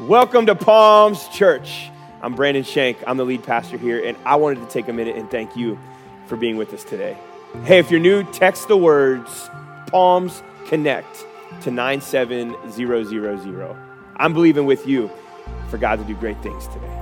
Welcome to Palms Church. I'm Brandon Shank. I'm the lead pastor here, and I wanted to take a minute and thank you for being with us today. Hey, if you're new, text the words Palms Connect to 97000. I'm believing with you for God to do great things today.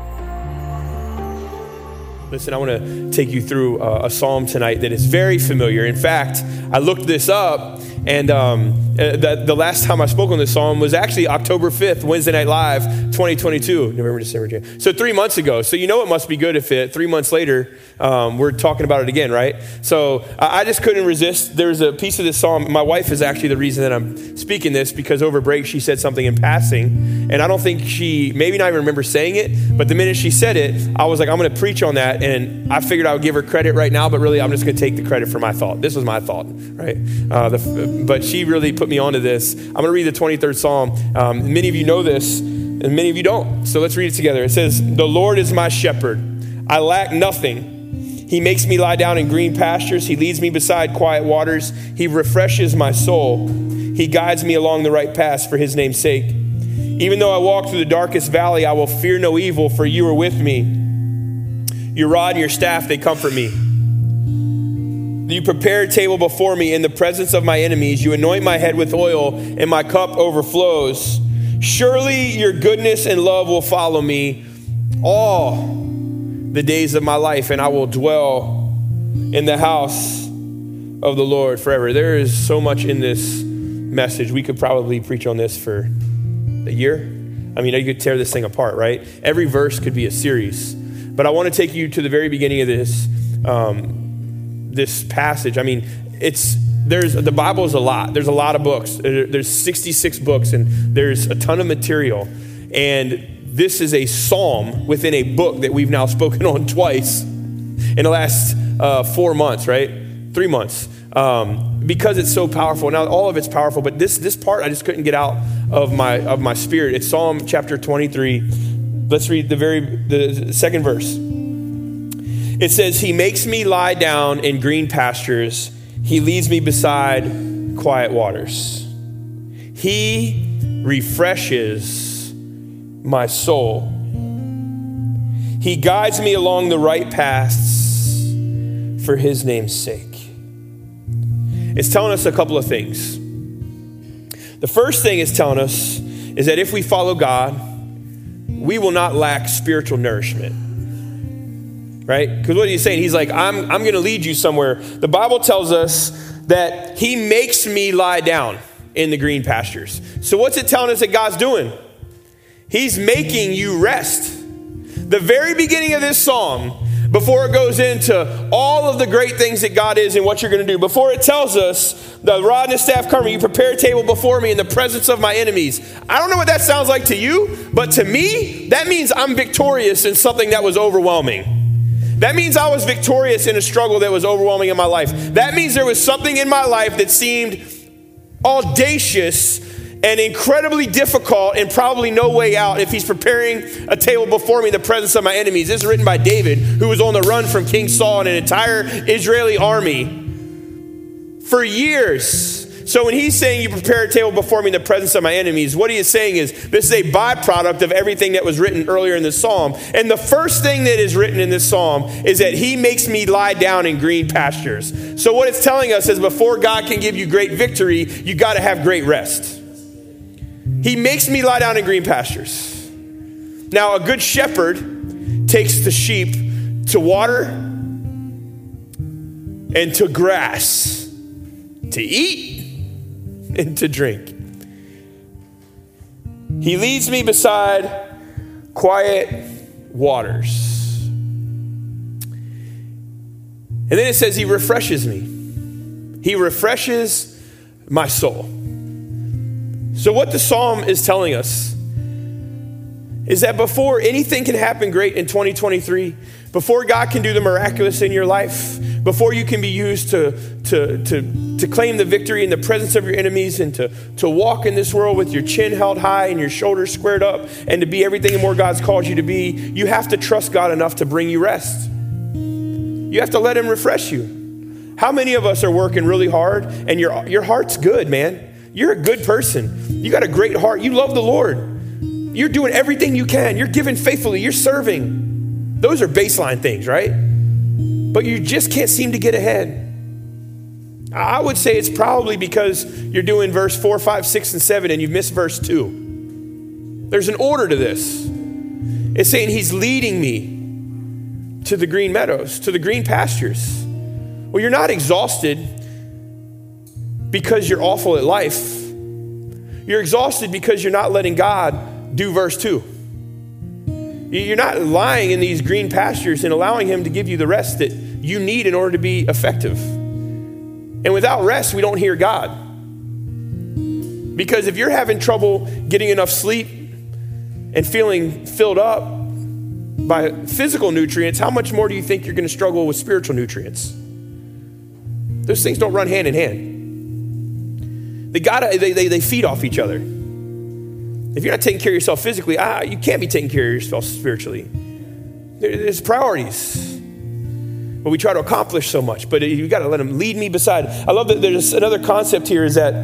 Listen, I want to take you through a, a psalm tonight that is very familiar. In fact, I looked this up and um, uh, the, the, last time I spoke on this psalm was actually October 5th, Wednesday Night Live, 2022, November, December, January. So three months ago. So you know it must be good if it, three months later, um, we're talking about it again, right? So I just couldn't resist. There's a piece of this psalm. My wife is actually the reason that I'm speaking this because over break she said something in passing. And I don't think she, maybe not even remember saying it, but the minute she said it, I was like, I'm going to preach on that. And I figured I would give her credit right now, but really I'm just going to take the credit for my thought. This was my thought, right? Uh, the, but she really put me onto this. I'm going to read the 23rd Psalm. Um, many of you know this, and many of you don't. So let's read it together. It says, The Lord is my shepherd. I lack nothing. He makes me lie down in green pastures. He leads me beside quiet waters. He refreshes my soul. He guides me along the right paths for his name's sake. Even though I walk through the darkest valley, I will fear no evil, for you are with me. Your rod and your staff, they comfort me. You prepare a table before me in the presence of my enemies. You anoint my head with oil, and my cup overflows. Surely your goodness and love will follow me all the days of my life, and I will dwell in the house of the Lord forever. There is so much in this message. We could probably preach on this for a year. I mean, you could tear this thing apart, right? Every verse could be a series. But I want to take you to the very beginning of this. Um, this passage. I mean, it's there's the Bible is a lot. There's a lot of books. There's 66 books, and there's a ton of material. And this is a psalm within a book that we've now spoken on twice in the last uh, four months, right? Three months. Um, because it's so powerful. Now, all of it's powerful, but this this part I just couldn't get out of my of my spirit. It's Psalm chapter 23. Let's read the very the second verse. It says, He makes me lie down in green pastures, He leads me beside quiet waters. He refreshes my soul. He guides me along the right paths for His name's sake. It's telling us a couple of things. The first thing it's telling us is that if we follow God, we will not lack spiritual nourishment right? Because what he's saying, he's like, I'm, I'm going to lead you somewhere. The Bible tells us that he makes me lie down in the green pastures. So, what's it telling us that God's doing? He's making you rest. The very beginning of this psalm, before it goes into all of the great things that God is and what you're going to do, before it tells us the rod and staff cover you prepare a table before me in the presence of my enemies. I don't know what that sounds like to you, but to me, that means I'm victorious in something that was overwhelming. That means I was victorious in a struggle that was overwhelming in my life. That means there was something in my life that seemed audacious and incredibly difficult and probably no way out if he's preparing a table before me in the presence of my enemies. This is written by David, who was on the run from King Saul and an entire Israeli army for years. So when he's saying you prepare a table before me in the presence of my enemies, what he is saying is this is a byproduct of everything that was written earlier in the psalm. And the first thing that is written in this psalm is that he makes me lie down in green pastures. So what it's telling us is before God can give you great victory, you got to have great rest. He makes me lie down in green pastures. Now, a good shepherd takes the sheep to water and to grass to eat and to drink. He leads me beside quiet waters. And then it says, He refreshes me. He refreshes my soul. So, what the psalm is telling us is that before anything can happen great in 2023, before God can do the miraculous in your life, before you can be used to, to, to, to claim the victory in the presence of your enemies and to, to walk in this world with your chin held high and your shoulders squared up and to be everything and more God's called you to be, you have to trust God enough to bring you rest. You have to let Him refresh you. How many of us are working really hard and your, your heart's good, man? You're a good person. You got a great heart. You love the Lord. You're doing everything you can. You're giving faithfully. You're serving. Those are baseline things, right? But you just can't seem to get ahead. I would say it's probably because you're doing verse 4, 5, 6, and 7 and you've missed verse 2. There's an order to this. It's saying he's leading me to the green meadows, to the green pastures. Well, you're not exhausted because you're awful at life. You're exhausted because you're not letting God do verse 2. You're not lying in these green pastures and allowing Him to give you the rest that you need in order to be effective. And without rest, we don't hear God. Because if you're having trouble getting enough sleep and feeling filled up by physical nutrients, how much more do you think you're going to struggle with spiritual nutrients? Those things don't run hand in hand. They, gotta, they, they, they feed off each other. If you're not taking care of yourself physically, ah, you can't be taking care of yourself spiritually. There's priorities. But we try to accomplish so much, but you got to let them lead me beside. I love that there's another concept here is that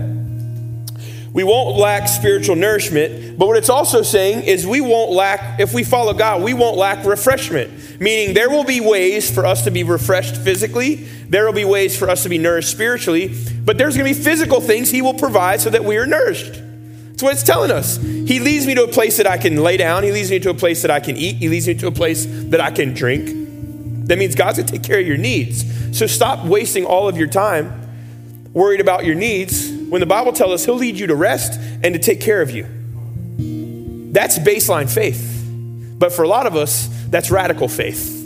we won't lack spiritual nourishment, but what it's also saying is we won't lack, if we follow God, we won't lack refreshment. Meaning there will be ways for us to be refreshed physically, there will be ways for us to be nourished spiritually, but there's going to be physical things He will provide so that we are nourished. That's what it's telling us. He leads me to a place that I can lay down, He leads me to a place that I can eat, He leads me to a place that I can drink. That means God's going to take care of your needs. So stop wasting all of your time worried about your needs when the Bible tells us He'll lead you to rest and to take care of you. That's baseline faith. But for a lot of us, that's radical faith.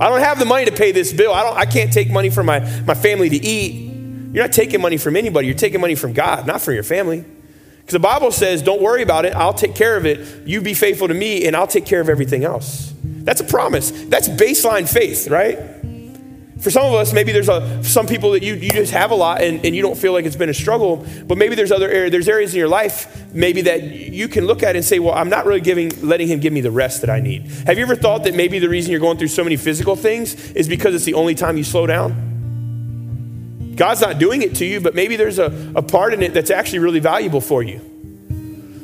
I don't have the money to pay this bill. I, don't, I can't take money from my, my family to eat. You're not taking money from anybody. You're taking money from God, not from your family. Because the Bible says, don't worry about it. I'll take care of it. You be faithful to me, and I'll take care of everything else. That's a promise. That's baseline faith, right? For some of us, maybe there's a, some people that you, you just have a lot and, and you don't feel like it's been a struggle, but maybe there's other areas, there's areas in your life maybe that you can look at and say, well, I'm not really giving, letting him give me the rest that I need. Have you ever thought that maybe the reason you're going through so many physical things is because it's the only time you slow down? God's not doing it to you, but maybe there's a, a part in it that's actually really valuable for you.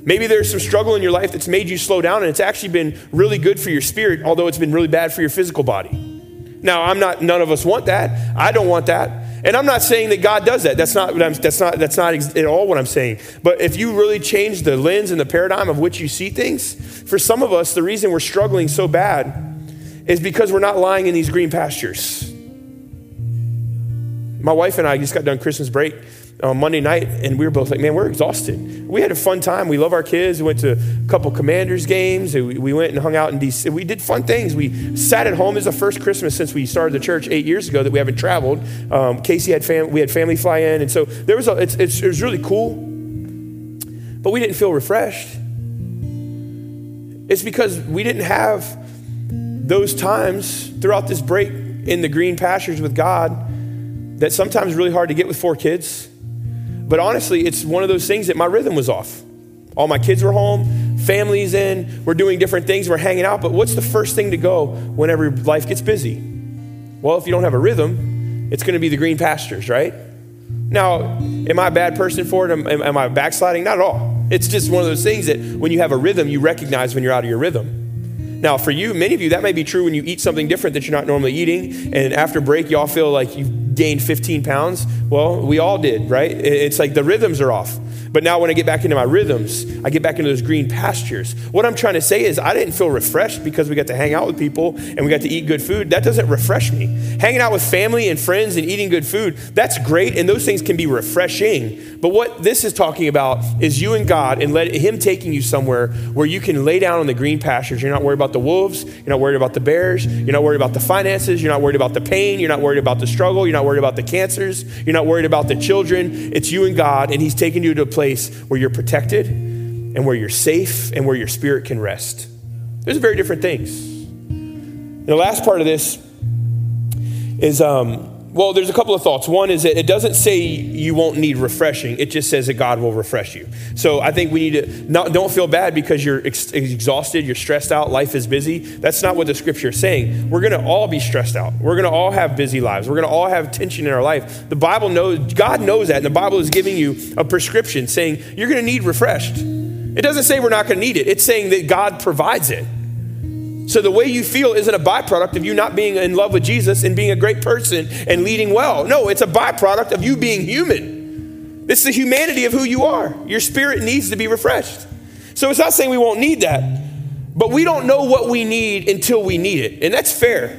Maybe there's some struggle in your life that's made you slow down and it's actually been really good for your spirit, although it's been really bad for your physical body. Now, I'm not, none of us want that. I don't want that. And I'm not saying that God does that. That's not, that's not, that's not at all what I'm saying. But if you really change the lens and the paradigm of which you see things, for some of us, the reason we're struggling so bad is because we're not lying in these green pastures. My wife and I just got done Christmas break on Monday night, and we were both like, man, we're exhausted. We had a fun time. We love our kids. We went to a couple Commanders games. We went and hung out in DC. We did fun things. We sat at home. This is the first Christmas since we started the church eight years ago that we haven't traveled. Um, Casey had fam- we had family fly in, and so there was a, it's, it's, it was really cool. But we didn't feel refreshed. It's because we didn't have those times throughout this break in the green pastures with God that sometimes really hard to get with four kids but honestly, it's one of those things that my rhythm was off. All my kids were home, family's in, we're doing different things, we're hanging out. But what's the first thing to go whenever life gets busy? Well, if you don't have a rhythm, it's going to be the green pastures, right? Now, am I a bad person for it? Am, am, I backsliding? Not at all. It's just one of those things that when you have a rhythm, you recognize when you're out of your rhythm. Now, for you, many of you, that may be true when you eat something different that you're not normally eating, and after break, y'all feel like you gained 15 pounds. Well, we all did, right? It's like the rhythms are off. But now when I get back into my rhythms, I get back into those green pastures. What I'm trying to say is I didn't feel refreshed because we got to hang out with people and we got to eat good food. That doesn't refresh me. Hanging out with family and friends and eating good food, that's great and those things can be refreshing. But what this is talking about is you and God and let him taking you somewhere where you can lay down on the green pastures. You're not worried about the wolves, you're not worried about the bears, you're not worried about the finances, you're not worried about the pain, you're not worried about the struggle, you're not worried about the cancers, you're not worried about the children. It's you and God and he's taking you to a place where you're protected and where you're safe and where your spirit can rest. Those are very different things. And the last part of this is um, well, there's a couple of thoughts. One is that it doesn't say you won't need refreshing. It just says that God will refresh you. So I think we need to not, don't feel bad because you're ex- exhausted, you're stressed out, life is busy. That's not what the scripture is saying. We're going to all be stressed out. We're going to all have busy lives. We're going to all have tension in our life. The Bible knows, God knows that. And the Bible is giving you a prescription saying you're going to need refreshed. It doesn't say we're not going to need it, it's saying that God provides it. So the way you feel isn't a byproduct of you not being in love with Jesus and being a great person and leading well. No, it's a byproduct of you being human. This is the humanity of who you are. Your spirit needs to be refreshed. So it's not saying we won't need that, but we don't know what we need until we need it. And that's fair.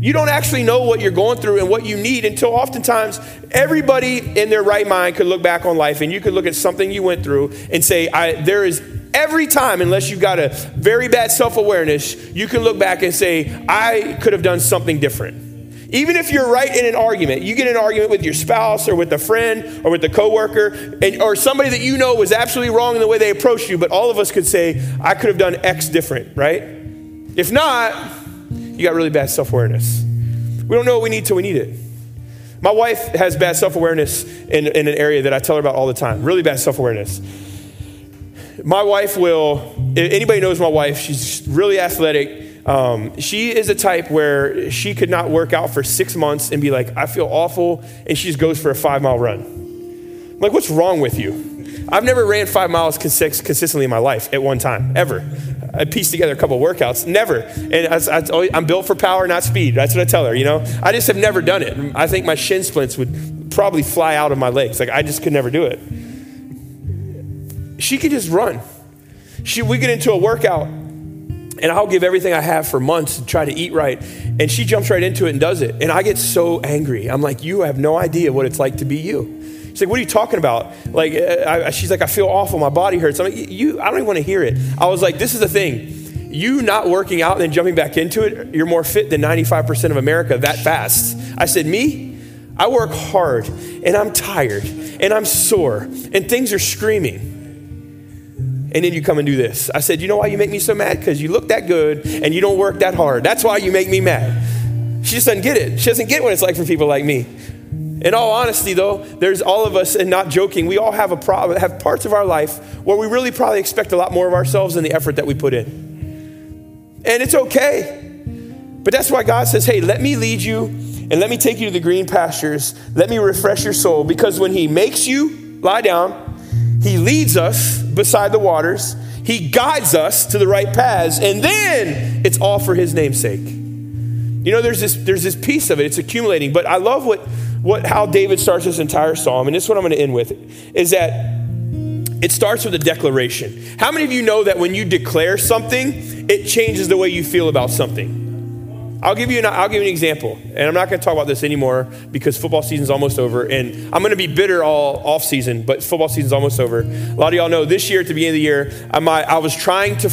You don't actually know what you're going through and what you need until oftentimes everybody in their right mind could look back on life and you could look at something you went through and say, There is every time, unless you've got a very bad self awareness, you can look back and say, I could have done something different. Even if you're right in an argument, you get an argument with your spouse or with a friend or with a coworker, and, or somebody that you know was absolutely wrong in the way they approached you, but all of us could say, I could have done X different, right? If not, you got really bad self awareness. We don't know what we need till we need it. My wife has bad self awareness in, in an area that I tell her about all the time really bad self awareness. My wife will, anybody knows my wife, she's really athletic. Um, she is a type where she could not work out for six months and be like, I feel awful, and she just goes for a five mile run. I'm like, what's wrong with you? I've never ran five miles consistently in my life at one time, ever. I pieced together a couple workouts. Never. And I, am built for power, not speed. That's what I tell her, you know? I just have never done it. I think my shin splints would probably fly out of my legs. Like, I just could never do it. She could just run. She, we get into a workout, and I'll give everything I have for months to try to eat right. And she jumps right into it and does it. And I get so angry. I'm like, you have no idea what it's like to be you. She's like, what are you talking about? Like, uh, I, she's like, I feel awful. My body hurts. I'm like, you, I don't even want to hear it. I was like, this is the thing. You not working out and then jumping back into it, you're more fit than 95% of America that fast. I said, me? I work hard and I'm tired and I'm sore and things are screaming. And then you come and do this. I said, You know why you make me so mad? Because you look that good and you don't work that hard. That's why you make me mad. She just doesn't get it. She doesn't get what it's like for people like me. In all honesty, though, there's all of us, and not joking, we all have a problem, have parts of our life where we really probably expect a lot more of ourselves than the effort that we put in. And it's okay. But that's why God says, hey, let me lead you and let me take you to the green pastures. Let me refresh your soul. Because when He makes you lie down, He leads us beside the waters, He guides us to the right paths, and then it's all for His namesake. You know, there's this, there's this piece of it, it's accumulating. But I love what what, how David starts this entire psalm, and this is what I'm going to end with, is that it starts with a declaration. How many of you know that when you declare something, it changes the way you feel about something? I'll give you an, I'll give you an example, and I'm not going to talk about this anymore because football season's almost over, and I'm going to be bitter all off season, but football season's almost over. A lot of y'all know this year at the beginning of the year, I, I was trying to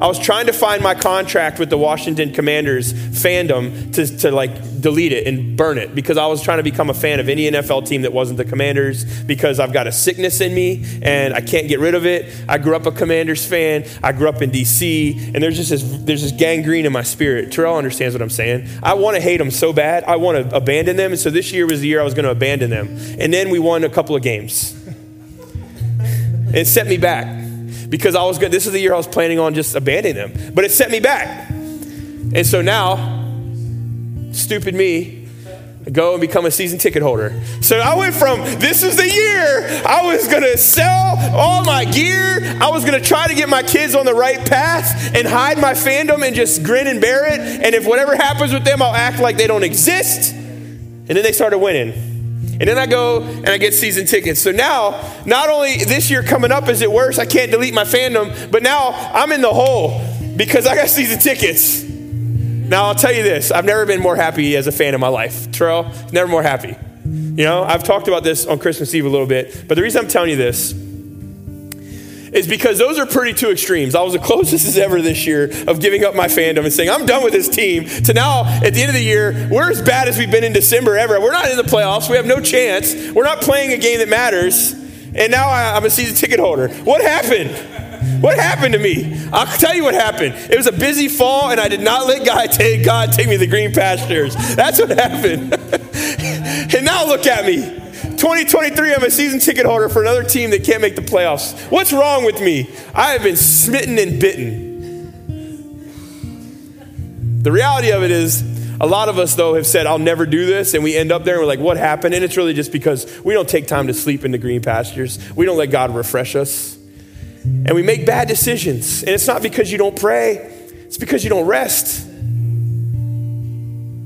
I was trying to find my contract with the Washington Commanders fandom to, to like delete it and burn it because I was trying to become a fan of any NFL team that wasn't the Commanders because I've got a sickness in me and I can't get rid of it. I grew up a Commanders fan. I grew up in DC and there's just this, there's this gangrene in my spirit. Terrell understands what I'm saying. I want to hate them so bad. I want to abandon them. And so this year was the year I was going to abandon them. And then we won a couple of games. it set me back because I was good. This is the year I was planning on just abandoning them, but it set me back. And so now, stupid me, go and become a season ticket holder. So I went from this is the year I was going to sell all my gear. I was going to try to get my kids on the right path and hide my fandom and just grin and bear it. And if whatever happens with them, I'll act like they don't exist. And then they started winning. And then I go and I get season tickets. So now, not only this year coming up is it worse, I can't delete my fandom, but now I'm in the hole because I got season tickets. Now I'll tell you this: I've never been more happy as a fan in my life. Terrell, never more happy. You know, I've talked about this on Christmas Eve a little bit, but the reason I'm telling you this is because those are pretty two extremes. I was the closest as ever this year of giving up my fandom and saying, I'm done with this team, to now, at the end of the year, we're as bad as we've been in December ever. We're not in the playoffs. We have no chance. We're not playing a game that matters. And now I'm a season ticket holder. What happened? What happened to me? I'll tell you what happened. It was a busy fall, and I did not let God take, God take me to the green pastures. That's what happened. and now look at me. 2023, I'm a season ticket holder for another team that can't make the playoffs. What's wrong with me? I have been smitten and bitten. The reality of it is, a lot of us, though, have said, I'll never do this. And we end up there and we're like, what happened? And it's really just because we don't take time to sleep in the green pastures. We don't let God refresh us. and we make bad decisions. And it's not because you don't pray, it's because you don't rest.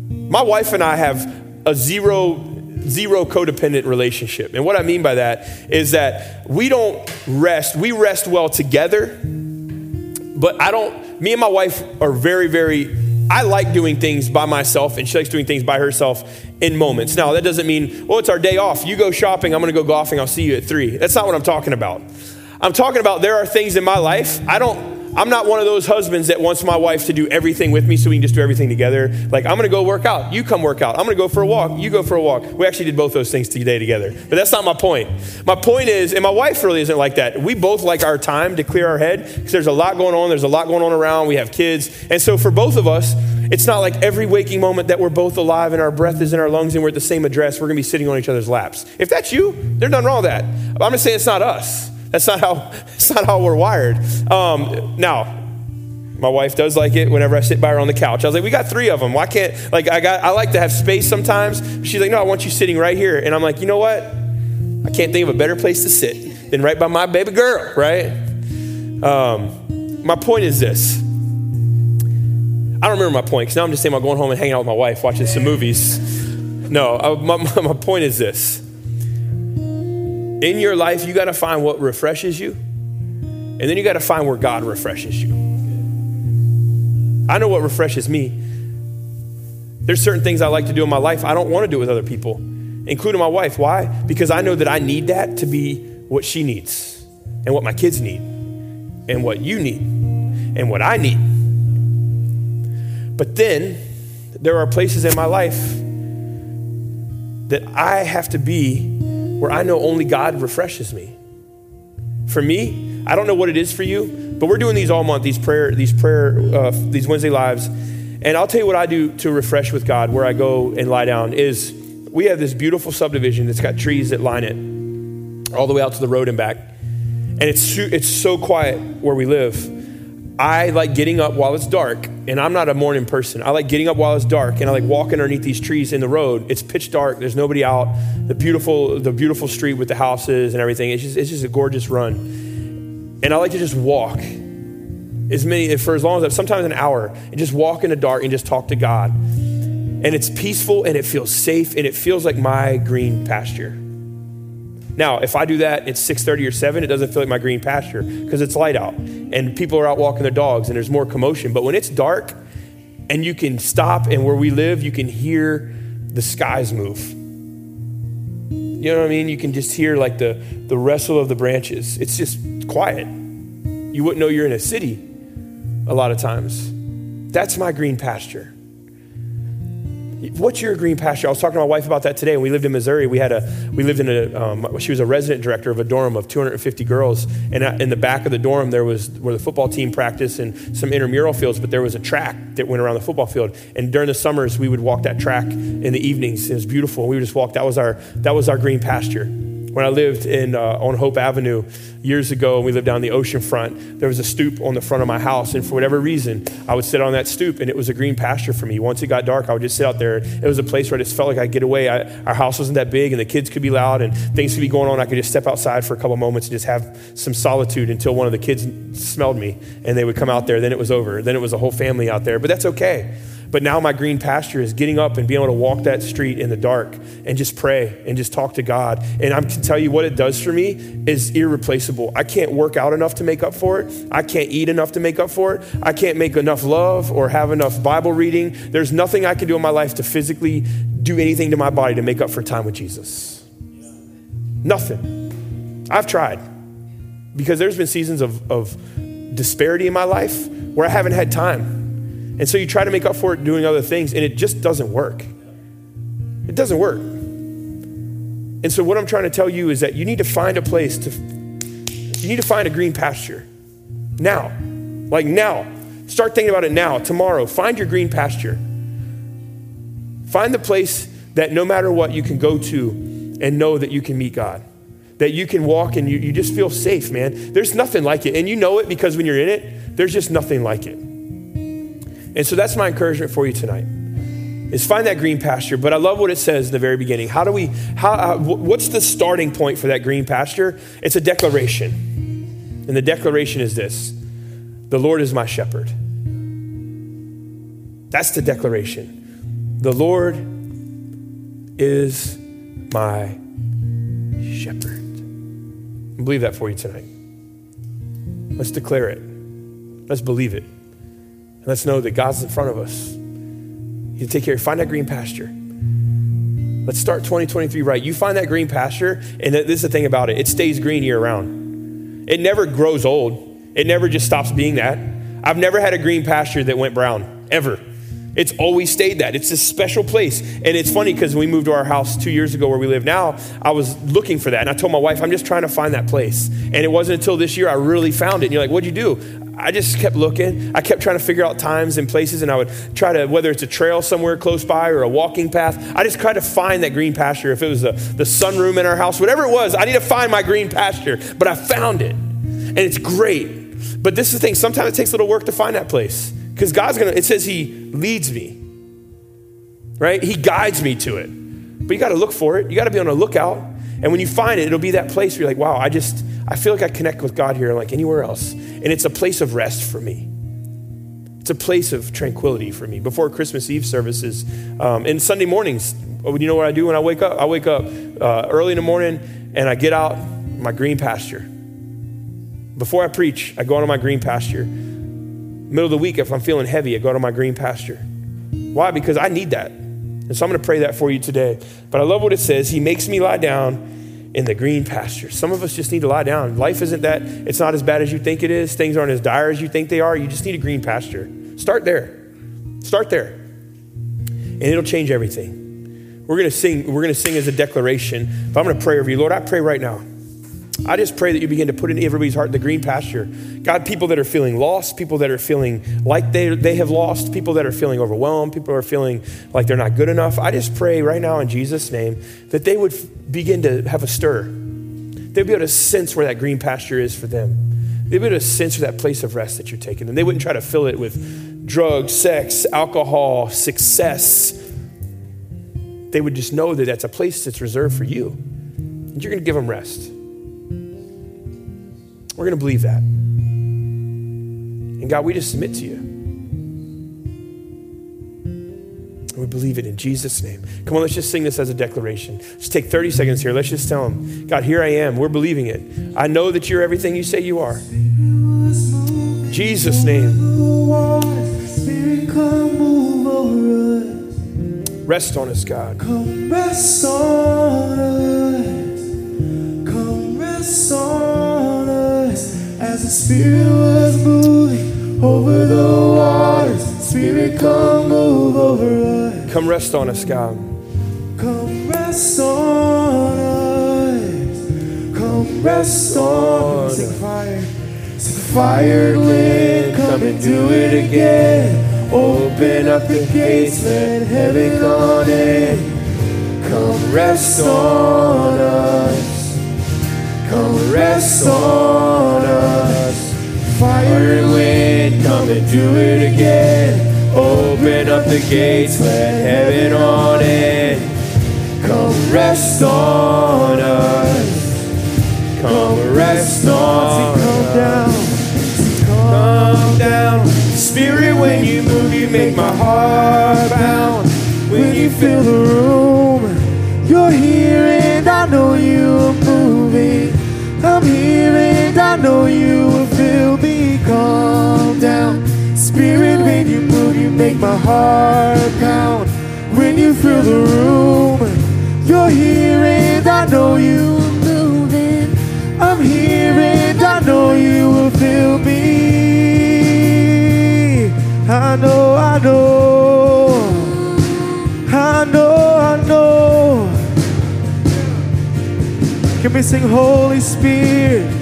My wife and I have a zero zero codependent relationship. And what I mean by that is that we don't rest. We rest well together, but I don't, me and my wife are very, very, I like doing things by myself and she likes doing things by herself in moments. Now, that doesn't mean, well, it's our day off. You go shopping, I'm gonna go golfing, I'll see you at three. That's not what I'm talking about. I'm talking about there are things in my life I don't I'm not one of those husbands that wants my wife to do everything with me so we can just do everything together. Like, I'm gonna go work out. You come work out. I'm gonna go for a walk. You go for a walk. We actually did both those things today together. But that's not my point. My point is, and my wife really isn't like that. We both like our time to clear our head because there's a lot going on. There's a lot going on around. We have kids. And so for both of us, it's not like every waking moment that we're both alive and our breath is in our lungs and we're at the same address, we're gonna be sitting on each other's laps. If that's you, there's nothing wrong with that. I'm gonna say it's not us. That's not how, that's not how we're wired. Um, now, my wife does like it whenever I sit by her on the couch. I was like, we got three of them. Why can't, like, I got, I like to have space sometimes. She's like, no, I want you sitting right here. And I'm like, you know what? I can't think of a better place to sit than right by my baby girl, right? Um, my point is this. I don't remember my point because now I'm just saying I'm going home and hanging out with my wife, watching some movies. No, I, my, my point is this. In your life, you got to find what refreshes you, and then you got to find where God refreshes you. I know what refreshes me. There's certain things I like to do in my life I don't want to do with other people, including my wife. Why? Because I know that I need that to be what she needs, and what my kids need, and what you need, and what I need. But then there are places in my life that I have to be where I know only God refreshes me. For me, I don't know what it is for you, but we're doing these all month, these prayer, these prayer, uh, these Wednesday lives. And I'll tell you what I do to refresh with God, where I go and lie down, is we have this beautiful subdivision that's got trees that line it all the way out to the road and back. And it's, it's so quiet where we live. I like getting up while it's dark, and I'm not a morning person. I like getting up while it's dark, and I like walking underneath these trees in the road. It's pitch dark. There's nobody out. The beautiful, the beautiful street with the houses and everything. It's just, it's just a gorgeous run. And I like to just walk as many for as long as I'm sometimes an hour, and just walk in the dark and just talk to God. And it's peaceful, and it feels safe, and it feels like my green pasture. Now, if I do that at 6:30 or 7, it doesn't feel like my green pasture because it's light out and people are out walking their dogs and there's more commotion. But when it's dark and you can stop and where we live, you can hear the skies move. You know what I mean? You can just hear like the, the rustle of the branches. It's just quiet. You wouldn't know you're in a city a lot of times. That's my green pasture. What's your green pasture? I was talking to my wife about that today. When we lived in Missouri, we had a we lived in a um, she was a resident director of a dorm of 250 girls, and in the back of the dorm there was where the football team practiced and some intramural fields, but there was a track that went around the football field. And during the summers, we would walk that track in the evenings. It was beautiful. We would just walk. That was our that was our green pasture. When I lived in, uh, on Hope Avenue years ago, and we lived down the ocean front, there was a stoop on the front of my house. And for whatever reason, I would sit on that stoop, and it was a green pasture for me. Once it got dark, I would just sit out there. It was a place where I just felt like I'd get away. I, our house wasn't that big, and the kids could be loud, and things could be going on. I could just step outside for a couple moments and just have some solitude until one of the kids smelled me, and they would come out there. Then it was over. Then it was a whole family out there. But that's okay. But now my green pasture is getting up and being able to walk that street in the dark and just pray and just talk to God. And I can tell you what it does for me is irreplaceable. I can't work out enough to make up for it. I can't eat enough to make up for it. I can't make enough love or have enough Bible reading. There's nothing I can do in my life to physically do anything to my body to make up for time with Jesus. Nothing. I've tried because there's been seasons of, of disparity in my life where I haven't had time and so you try to make up for it doing other things, and it just doesn't work. It doesn't work. And so what I'm trying to tell you is that you need to find a place to, you need to find a green pasture now. Like now. Start thinking about it now, tomorrow. Find your green pasture. Find the place that no matter what you can go to and know that you can meet God. That you can walk and you, you just feel safe, man. There's nothing like it. And you know it because when you're in it, there's just nothing like it. And so that's my encouragement for you tonight. Is find that green pasture, but I love what it says in the very beginning. How do we? How? Uh, what's the starting point for that green pasture? It's a declaration. And the declaration is this The Lord is my shepherd. That's the declaration. The Lord is my shepherd. I believe that for you tonight. Let's declare it. Let's believe it. And let's know that God's in front of us. You take care. Find that green pasture. Let's start 2023 right. You find that green pasture, and this is the thing about it it stays green year round. It never grows old, it never just stops being that. I've never had a green pasture that went brown, ever. It's always stayed that. It's a special place. And it's funny because we moved to our house two years ago where we live now, I was looking for that. And I told my wife, I'm just trying to find that place. And it wasn't until this year I really found it. And you're like, what'd you do? I just kept looking. I kept trying to figure out times and places. And I would try to, whether it's a trail somewhere close by or a walking path, I just tried to find that green pasture. If it was the, the sunroom in our house, whatever it was, I need to find my green pasture. But I found it. And it's great. But this is the thing sometimes it takes a little work to find that place. Because God's gonna, it says He leads me, right? He guides me to it. But you gotta look for it. You gotta be on a lookout. And when you find it, it'll be that place where you're like, wow, I just, I feel like I connect with God here like anywhere else. And it's a place of rest for me. It's a place of tranquility for me. Before Christmas Eve services um, and Sunday mornings, oh, you know what I do when I wake up? I wake up uh, early in the morning and I get out my green pasture. Before I preach, I go onto my green pasture Middle of the week, if I'm feeling heavy, I go to my green pasture. Why? Because I need that. And so I'm going to pray that for you today. But I love what it says. He makes me lie down in the green pasture. Some of us just need to lie down. Life isn't that, it's not as bad as you think it is. Things aren't as dire as you think they are. You just need a green pasture. Start there. Start there. And it'll change everything. We're going to sing, we're going to sing as a declaration. But I'm going to pray over you. Lord, I pray right now. I just pray that you begin to put in everybody's heart the green pasture. God, people that are feeling lost, people that are feeling like they, they have lost, people that are feeling overwhelmed, people are feeling like they're not good enough. I just pray right now in Jesus' name that they would begin to have a stir. They'd be able to sense where that green pasture is for them. They'd be able to sense that place of rest that you're taking them. They wouldn't try to fill it with drugs, sex, alcohol, success. They would just know that that's a place that's reserved for you. And you're going to give them rest. We're going to believe that. And God, we just submit to you. And we believe it in Jesus' name. Come on, let's just sing this as a declaration. Just take 30 seconds here. Let's just tell him, God, here I am. We're believing it. I know that you're everything you say you are. Jesus' name. Rest on us, God. Come rest on us. Spirit was moving over the waters. Spirit, come move over us. Come rest on us, God. Come rest on us. Come rest on us. Sing fire. Sing fire, wind, come and do it again. Open up the gates, let heaven on in. Come rest on us. Come rest on us. Fire and wind, come and do it again. Open up the gates, let heaven on in. Come rest on us. Come rest on us. come down. Come down. Spirit, when you move, you make my heart pound. When you fill the make my heart pound. When you fill the room, you're here and I know you are moving. I'm here and I know you will feel me. I know, I know. I know, I know. Can we sing Holy Spirit?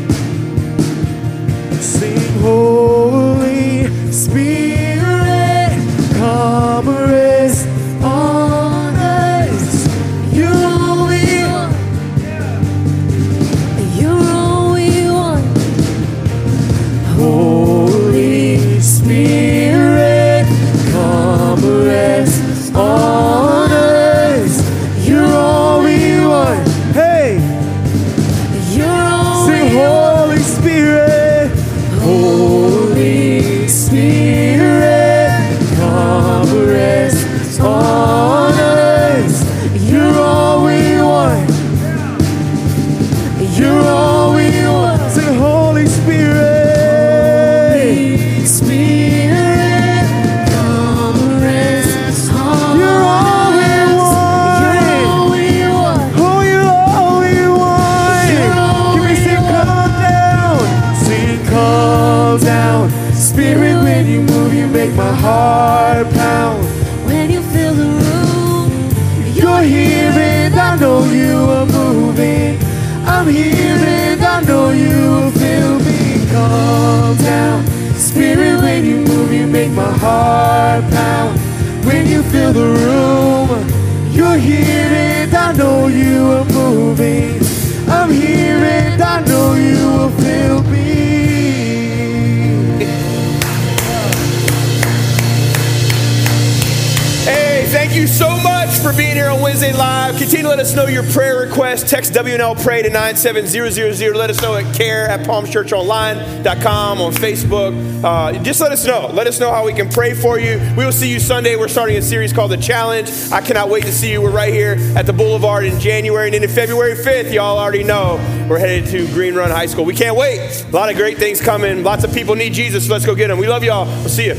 WNL Pray to 97000. Let us know at care at palmschurchonline.com on Facebook. Uh, just let us know. Let us know how we can pray for you. We will see you Sunday. We're starting a series called The Challenge. I cannot wait to see you. We're right here at the Boulevard in January. And then in February 5th, y'all already know, we're headed to Green Run High School. We can't wait. A lot of great things coming. Lots of people need Jesus. So let's go get them. We love y'all. We'll see you.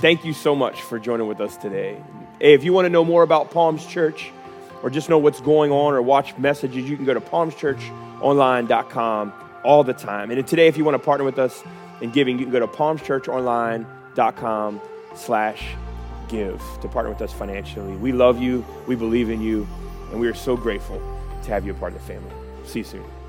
Thank you so much for joining with us today. Hey, if you want to know more about Palms Church or just know what's going on or watch messages, you can go to palmschurchonline.com all the time. And today, if you want to partner with us in giving, you can go to palmschurchonline.com slash give to partner with us financially. We love you, we believe in you, and we are so grateful to have you a part of the family. See you soon.